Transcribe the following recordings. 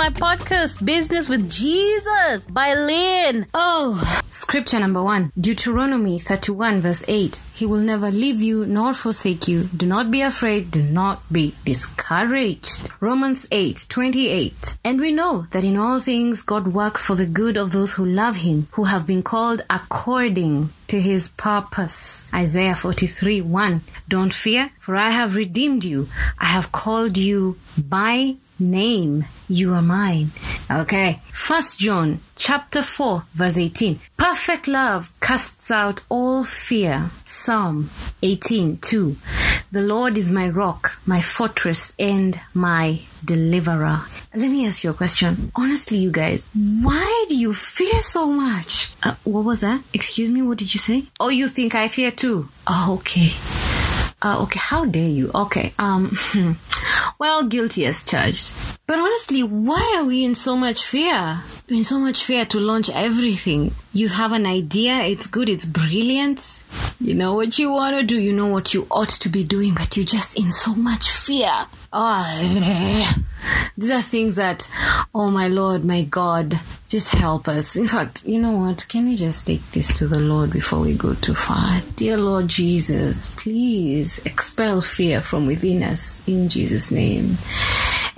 my podcast, Business with Jesus by Lynn. Oh, scripture number one Deuteronomy 31, verse 8. He will never leave you nor forsake you. Do not be afraid. Do not be discouraged. Romans 8, 28. And we know that in all things God works for the good of those who love Him, who have been called according to his purpose. Isaiah 43 1. Don't fear, for I have redeemed you. I have called you by name. You are mine. Okay. First John chapter 4 verse 18. Perfect love casts out all fear. Psalm 18 2. The Lord is my rock, my fortress, and my deliverer. Let me ask you a question. Honestly, you guys, why do you fear so much? Uh, what was that? Excuse me, what did you say? Oh, you think I fear too? Oh, okay. Uh, okay, how dare you? Okay, um, well, guilty as charged. But honestly, why are we in so much fear? in so much fear to launch everything. You have an idea, it's good, it's brilliant. You know what you want to do, you know what you ought to be doing, but you're just in so much fear. Oh, these are things that, oh my Lord, my God, just help us. In fact, you know what? Can we just take this to the Lord before we go too far? Dear Lord Jesus, please expel fear from within us in Jesus' name.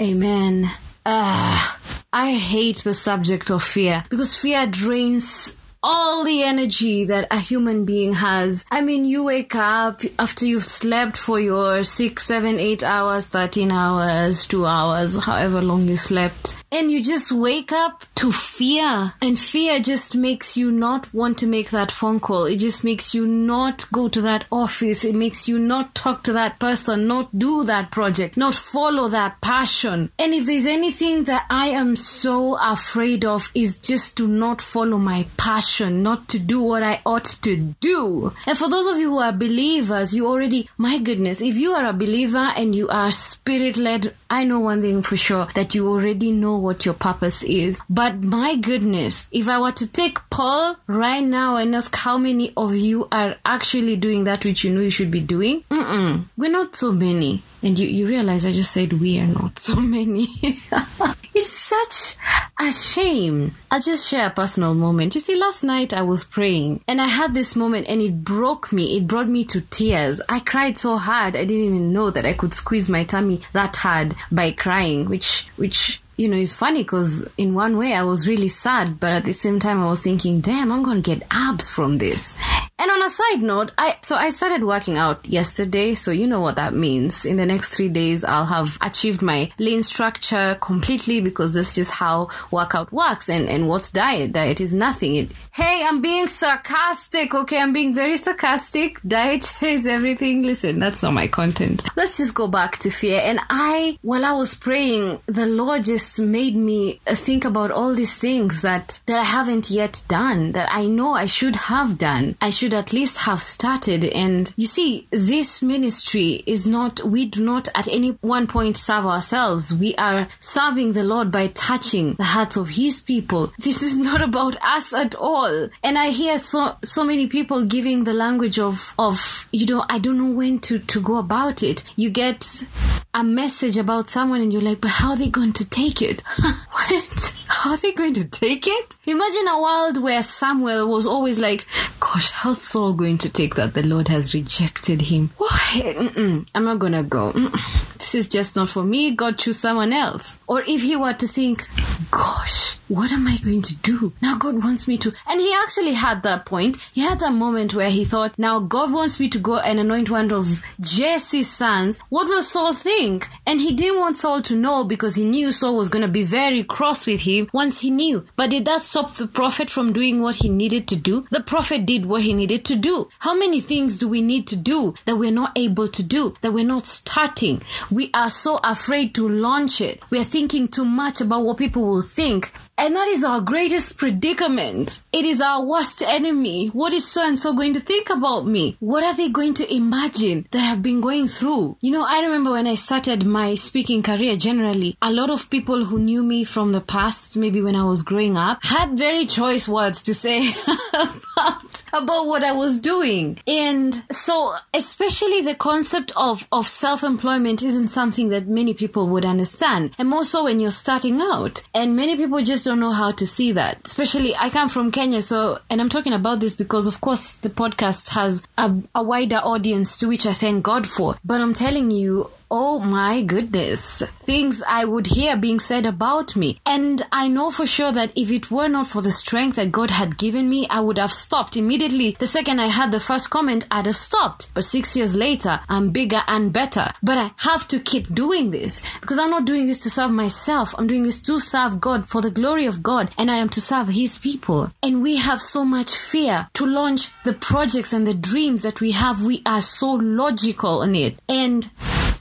Amen. Ah, I hate the subject of fear because fear drains all the energy that a human being has. I mean, you wake up after you've slept for your six, seven, eight hours, 13 hours, two hours, however long you slept. And you just wake up to fear. And fear just makes you not want to make that phone call. It just makes you not go to that office. It makes you not talk to that person, not do that project, not follow that passion. And if there's anything that I am so afraid of is just to not follow my passion not to do what I ought to do. And for those of you who are believers, you already, my goodness, if you are a believer and you are spirit led, I know one thing for sure that you already know what your purpose is. But my goodness, if I were to take Paul right now and ask how many of you are actually doing that which you know you should be doing, Mm-mm, we're not so many. And you, you realize I just said we are not so many. it's such a shame. I'll just share a personal moment. You see, last night I was praying and I had this moment and it broke me. It brought me to tears. I cried so hard I didn't even know that I could squeeze my tummy that hard by crying, which which you know, it's funny because in one way I was really sad, but at the same time I was thinking, damn, I'm going to get abs from this. And on a side note, I so I started working out yesterday, so you know what that means. In the next three days, I'll have achieved my lean structure completely because that's just how workout works. And and what's diet? Diet is nothing. It, hey, I'm being sarcastic. Okay, I'm being very sarcastic. Diet is everything. Listen, that's not my content. Let's just go back to fear. And I, while I was praying, the Lord just made me think about all these things that that I haven't yet done that I know I should have done. I should should at least have started. And you see, this ministry is not, we do not at any one point serve ourselves. We are serving the Lord by touching the hearts of His people. This is not about us at all. And I hear so, so many people giving the language of, of, you know, I don't know when to, to go about it. You get a message about someone and you're like, but how are they going to take it? what? How are they going to take it? Imagine a world where Samuel was always like, gosh, how's Saul going to take that the Lord has rejected him? Why? Mm-mm, I'm not gonna go. Mm-mm. This is just not for me. God choose someone else. Or if he were to think, gosh, what am I going to do? Now God wants me to. And he actually had that point. He had that moment where he thought, now God wants me to go and anoint one of Jesse's sons. What will Saul think? And he didn't want Saul to know because he knew Saul was going to be very cross with him once he knew. But did that stop the prophet from doing what he needed to do? The prophet did what he needed to do. How many things do we need to do that we're not able to do, that we're not starting? We are so afraid to launch it. We are thinking too much about what people will think And that is our greatest predicament. It is our worst enemy. What is so and so going to think about me? What are they going to imagine that I've been going through? You know, I remember when I started my speaking career generally, a lot of people who knew me from the past, maybe when I was growing up, had very choice words to say about, about what I was doing. And so, especially the concept of, of self-employment isn't something that many people would understand. And more so when you're starting out. And many people just don't know how to see that. Especially, I come from Kenya, so, and I'm talking about this because, of course, the podcast has a, a wider audience to which I thank God for. But I'm telling you, oh my goodness, things I would hear being said about me. And I know for sure that if it were not for the strength that God had given me, I would have stopped immediately. The second I had the first comment, I'd have stopped. But six years later, I'm bigger and better. But I have to keep doing this because I'm not doing this to serve myself. I'm doing this to serve God for the glory of God and I am to serve His people. And we have so much fear to launch the projects and the dreams that we have. We are so logical on it. And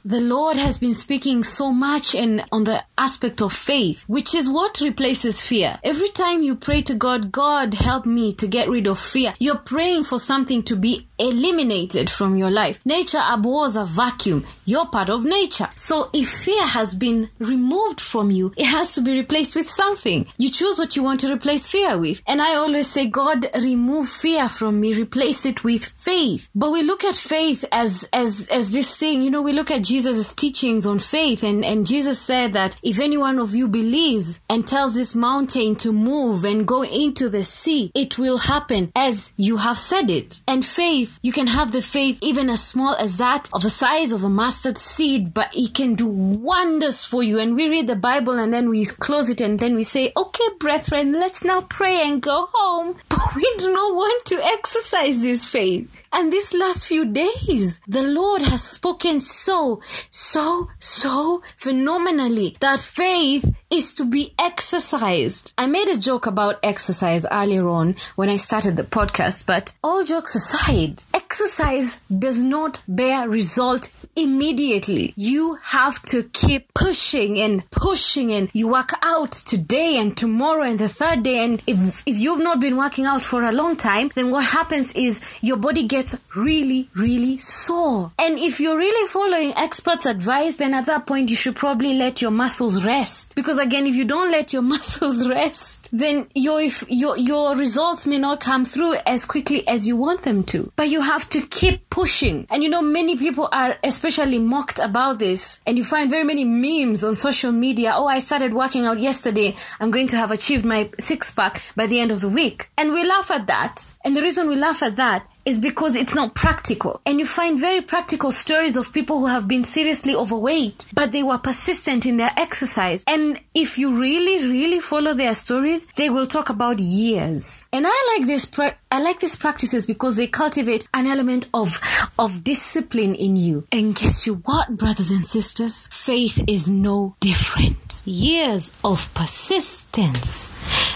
the Lord has been speaking so much in on the aspect of faith, which is what replaces fear. Every time you pray to God, God help me to get rid of fear. You're praying for something to be eliminated from your life. Nature abhors a vacuum. You're part of nature. So if fear has been removed from you, it has to be replaced with something. You choose what you want to replace fear with. And I always say, God, remove fear from me, replace it with faith. But we look at faith as, as, as this thing, you know, we look at Jesus' teachings on faith and, and Jesus said that if any one of you believes and tells this mountain to move and go into the sea, it will happen as you have said it. And faith, you can have the faith even as small as that of the size of a mustard seed, but it can do wonders for you. And we read the Bible and then we close it and then we say, okay, brethren, let's now pray and go home. But we do not want to exercise this faith. And these last few days, the Lord has spoken so, so, so phenomenally that faith is to be exercised. I made a joke about exercise earlier on when I started the podcast, but all jokes aside, exercise does not bear result immediately. You have to keep pushing and pushing and you work out today and tomorrow and the third day. And if, if you've not been working out for a long time, then what happens is your body gets really, really sore. And if you're really following experts' advice, then at that point you should probably let your muscles rest. Because again, if you don't let your muscles rest, then your, your, your results may not come through as quickly as you want them to. But you have to keep pushing. And you know, many people are especially mocked about this. And you find very many memes on social media. Oh, I started working out yesterday. I'm going to have achieved my six pack by the end of the week. And we laugh at that. And the reason we laugh at that is because it's not practical. And you find very practical stories of people who have been seriously overweight, but they were persistent in their exercise. And if you really, really follow their stories, they will talk about years. And I like this, pra- I like these practices because they cultivate an element of, of discipline in you. And guess you what, brothers and sisters? Faith is no different. Years of persistence.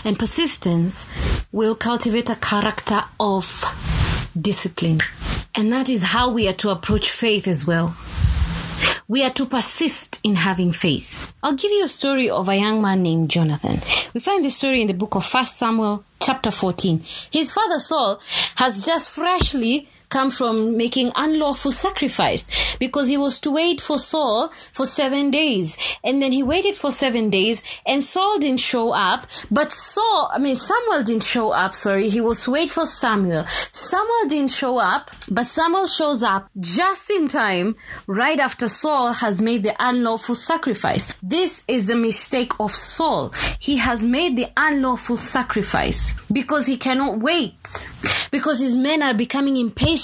And persistence will cultivate a character of discipline. And that is how we are to approach faith as well. We are to persist in having faith. I'll give you a story of a young man named Jonathan. We find this story in the book of 1 Samuel, chapter 14. His father Saul has just freshly come from making unlawful sacrifice because he was to wait for Saul for seven days. And then he waited for seven days and Saul didn't show up. But Saul, I mean, Samuel didn't show up, sorry. He was to wait for Samuel. Samuel didn't show up, but Samuel shows up just in time right after Saul has made the unlawful sacrifice. This is the mistake of Saul. He has made the unlawful sacrifice because he cannot wait because his men are becoming impatient.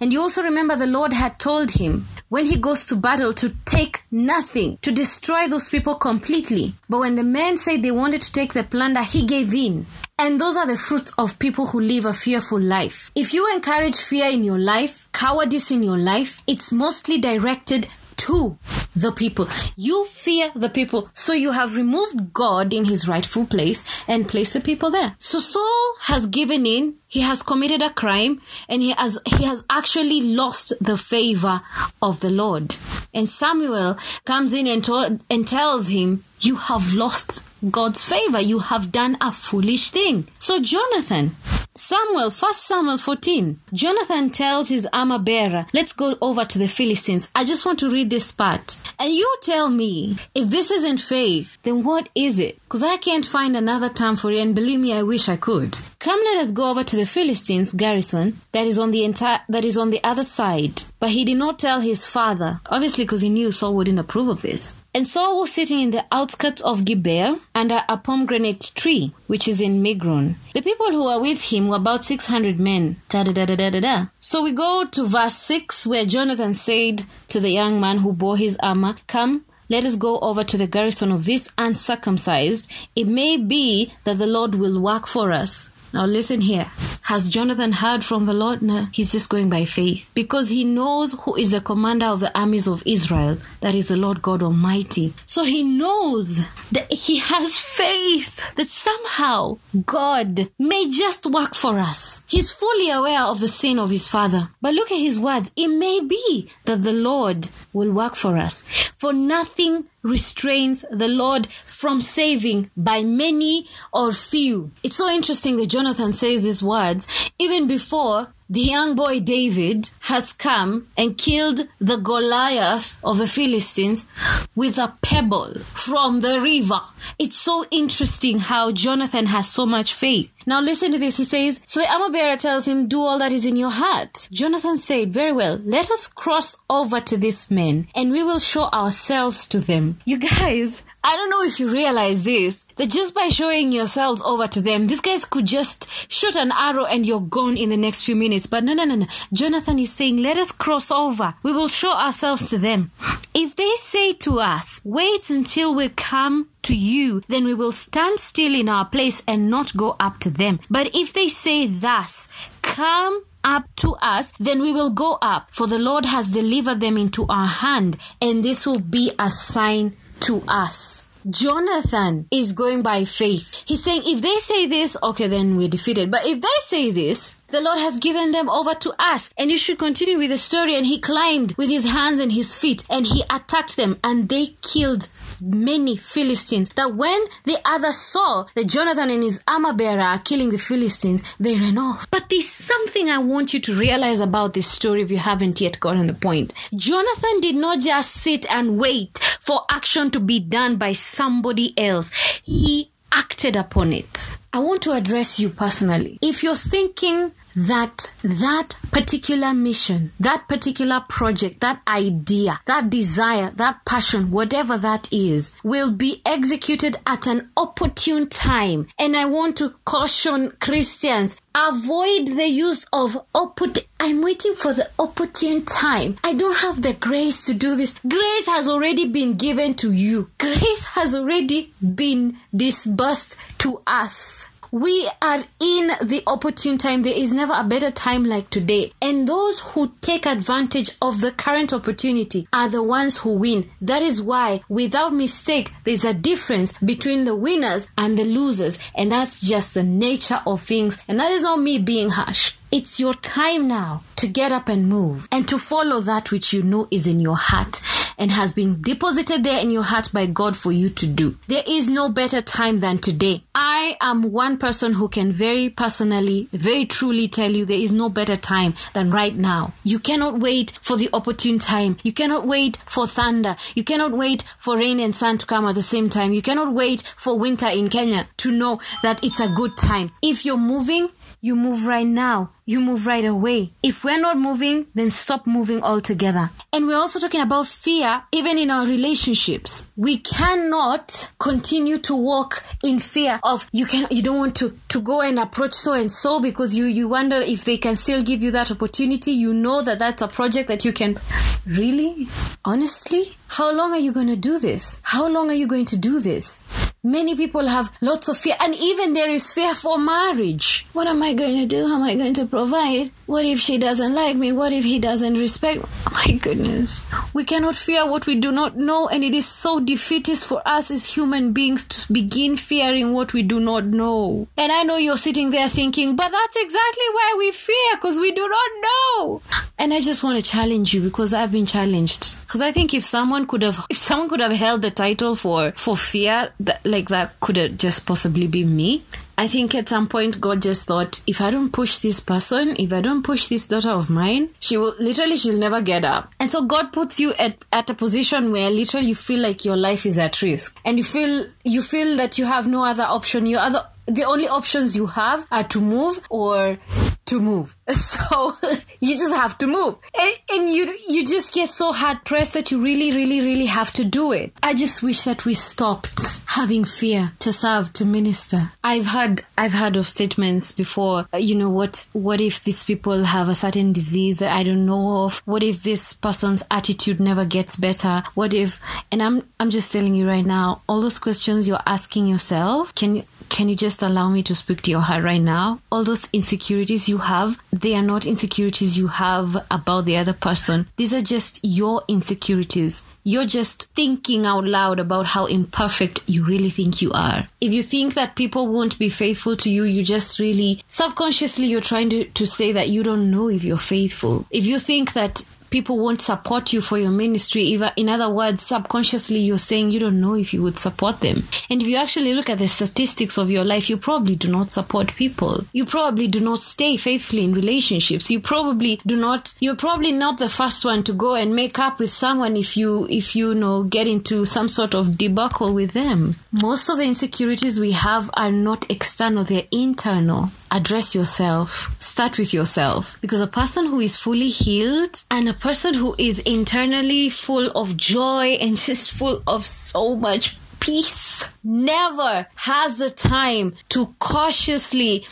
And you also remember the Lord had told him when he goes to battle to take nothing, to destroy those people completely. But when the men said they wanted to take the plunder, he gave in. And those are the fruits of people who live a fearful life. If you encourage fear in your life, cowardice in your life, it's mostly directed to the people. You fear the people. So you have removed God in his rightful place and placed the people there. So Saul has given in. He has committed a crime and he has, he has actually lost the favor of the Lord. And Samuel comes in and, to- and tells him, you have lost God's favor. You have done a foolish thing. So Jonathan, Samuel, 1 Samuel 14. Jonathan tells his armor bearer, Let's go over to the Philistines. I just want to read this part. And you tell me, if this isn't faith, then what is it? Because I can't find another term for it, and believe me, I wish I could. Come, let us go over to the Philistines' garrison that is on the entire that is on the other side. But he did not tell his father, obviously because he knew Saul wouldn't approve of this. And Saul was sitting in the outskirts of Gibeah under a pomegranate tree, which is in Migron. The people who were with him were about 600 men. Da da da da da da. So we go to verse 6 where Jonathan said to the young man who bore his armor, Come, let us go over to the garrison of this uncircumcised. It may be that the Lord will work for us. Now listen here. Has Jonathan heard from the Lord? No, he's just going by faith because he knows who is the commander of the armies of Israel. That is the Lord God Almighty. So he knows that he has faith that somehow God may just work for us. He's fully aware of the sin of his father. But look at his words. It may be that the Lord will work for us. For nothing restrains the Lord from saving by many or few. It's so interesting that Jonathan says these words even before the young boy David has come and killed the Goliath of the Philistines with a pebble from the river. It's so interesting how Jonathan has so much faith. Now listen to this. He says, So the armor bearer tells him, Do all that is in your heart. Jonathan said, Very well, let us cross over to these men and we will show ourselves to them. You guys, I don't know if you realize this, that just by showing yourselves over to them, these guys could just shoot an arrow and you're gone in the next few minutes. But no, no, no, no. Jonathan is saying, let us cross over. We will show ourselves to them. If they say to us, wait until we come to you, then we will stand still in our place and not go up to them. But if they say thus, come up to us, then we will go up, for the Lord has delivered them into our hand, and this will be a sign to us. Jonathan is going by faith. He's saying, if they say this, okay, then we're defeated. But if they say this, the Lord has given them over to us. And you should continue with the story. And he climbed with his hands and his feet and he attacked them and they killed many Philistines. That when the others saw that Jonathan and his armor bearer are killing the Philistines, they ran off. But there's something I want you to realize about this story if you haven't yet gotten the point. Jonathan did not just sit and wait for action to be done by somebody else. He acted upon it. I want to address you personally. If you're thinking that that particular mission, that particular project, that idea, that desire, that passion, whatever that is, will be executed at an opportune time. And I want to caution Christians avoid the use of oppor- I'm waiting for the opportune time. I don't have the grace to do this. Grace has already been given to you. Grace has already been disbursed to us. We are in the opportune time. There is never a better time like today. And those who take advantage of the current opportunity are the ones who win. That is why, without mistake, there's a difference between the winners and the losers. And that's just the nature of things. And that is not me being harsh. It's your time now to get up and move and to follow that which you know is in your heart and has been deposited there in your heart by God for you to do. There is no better time than today. I am one person who can very personally, very truly tell you there is no better time than right now. You cannot wait for the opportune time. You cannot wait for thunder. You cannot wait for rain and sun to come at the same time. You cannot wait for winter in Kenya to know that it's a good time. If you're moving, you move right now. You move right away. If we're not moving, then stop moving altogether. And we're also talking about fear, even in our relationships. We cannot continue to walk in fear of you can you don't want to to go and approach so and so because you you wonder if they can still give you that opportunity. You know that that's a project that you can really honestly. How long are you going to do this? How long are you going to do this? Many people have lots of fear, and even there is fear for marriage. What am I going to do? How am I going to provide? What if she doesn't like me? What if he doesn't respect? Oh my goodness. We cannot fear what we do not know, and it is so defeatist for us as human beings to begin fearing what we do not know. And I know you're sitting there thinking, but that's exactly why we fear, because we do not know. And I just want to challenge you because I've been challenged. Because I think if someone could have, if someone could have held the title for for fear, that, like that could have just possibly be me. I think at some point God just thought, if I don't push this person, if I don't push this daughter of mine, she will literally she'll never get up. And so God puts you at, at a position where literally you feel like your life is at risk. And you feel you feel that you have no other option. Your other the only options you have are to move or to move. So you just have to move. And, and, you you just get so hard pressed that you really, really, really have to do it. I just wish that we stopped having fear to serve, to minister. I've heard I've heard of statements before, uh, you know, what what if these people have a certain disease that I don't know of? What if this person's attitude never gets better? What if and I'm I'm just telling you right now, all those questions you're asking yourself, can you can you just allow me to speak to your heart right now? All those insecurities you have, they are not insecurities you have about the other person. These are just your insecurities. You're just thinking out loud about how imperfect you really think you are. If you think that people won't be faithful to you, you just really subconsciously you're trying to, to say that you don't know if you're faithful. If you think that people won't support you for your ministry. In other words, subconsciously you're saying you don't know if you would support them. And if you actually look at the statistics of your life, you probably do not support people. You probably do not stay faithfully in relationships. You probably do not, you're probably not the first one to go and make up with someone if you, if you, you know, get into some sort of debacle with them. Most of the insecurities we have are not external, they're internal address yourself. Start with yourself. Because a person who is fully healed and a person who is internally full of joy and just full of so much peace never has the time to cautiously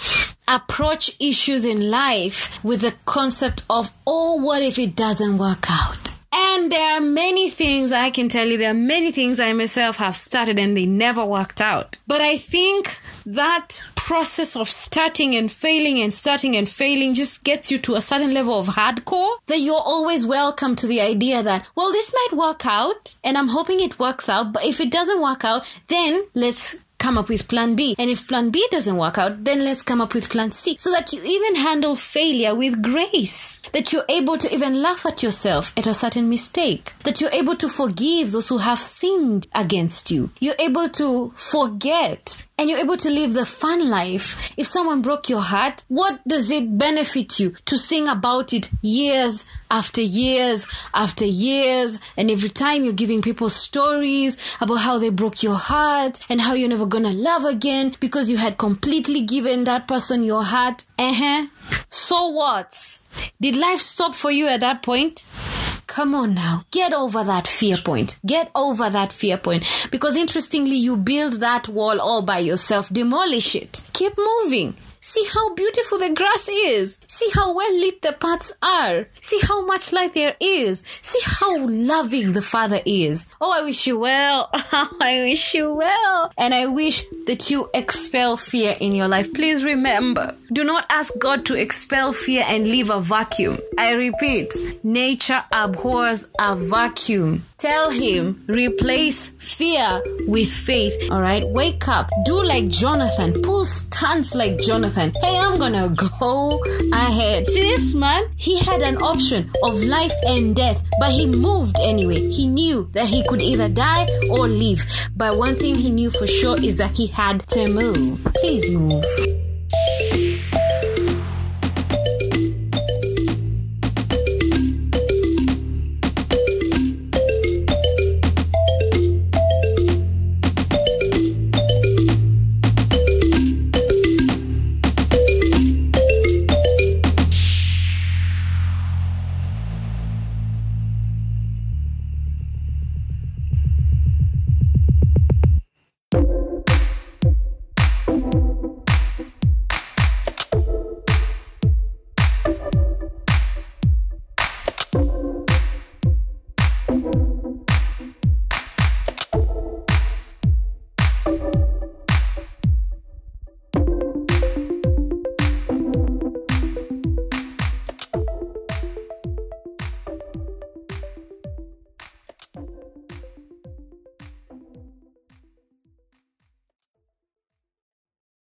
approach issues in life with the concept of, oh, what if it doesn't work out? And there are many things I can tell you, there are many things I myself have started and they never worked out. But I think that process of starting and failing and starting and failing just gets you to a certain level of hardcore that you're always welcome to the idea that, well, this might work out and I'm hoping it works out. But if it doesn't work out, then let's come up with plan B. And if plan B doesn't work out, then let's come up with plan C so that you even handle failure with grace. That you're able to even laugh at yourself at a certain mistake. That you're able to forgive those who have sinned against you. You're able to forget and you're able to live the fun life. If someone broke your heart, what does it benefit you to sing about it years after years after years? And every time you're giving people stories about how they broke your heart and how you're never gonna love again because you had completely given that person your heart. Uh huh. So what? Did life stop for you at that point? Come on now. Get over that fear point. Get over that fear point. Because interestingly, you build that wall all by yourself. Demolish it. Keep moving. See how beautiful the grass is. See how well lit the paths are. See how much light there is. See how loving the Father is. Oh, I wish you well. I wish you well. And I wish that you expel fear in your life. Please remember, do not ask God to expel fear and leave a vacuum. I repeat, nature abhors a vacuum. Tell him, replace fear with faith. All right, wake up. Do like Jonathan. Pull stunts like Jonathan. Hey, I'm gonna go ahead. See this man? He had an option of life and death, but he moved anyway. He knew that he could either die or live. But one thing he knew for sure is that he had to move. Please move.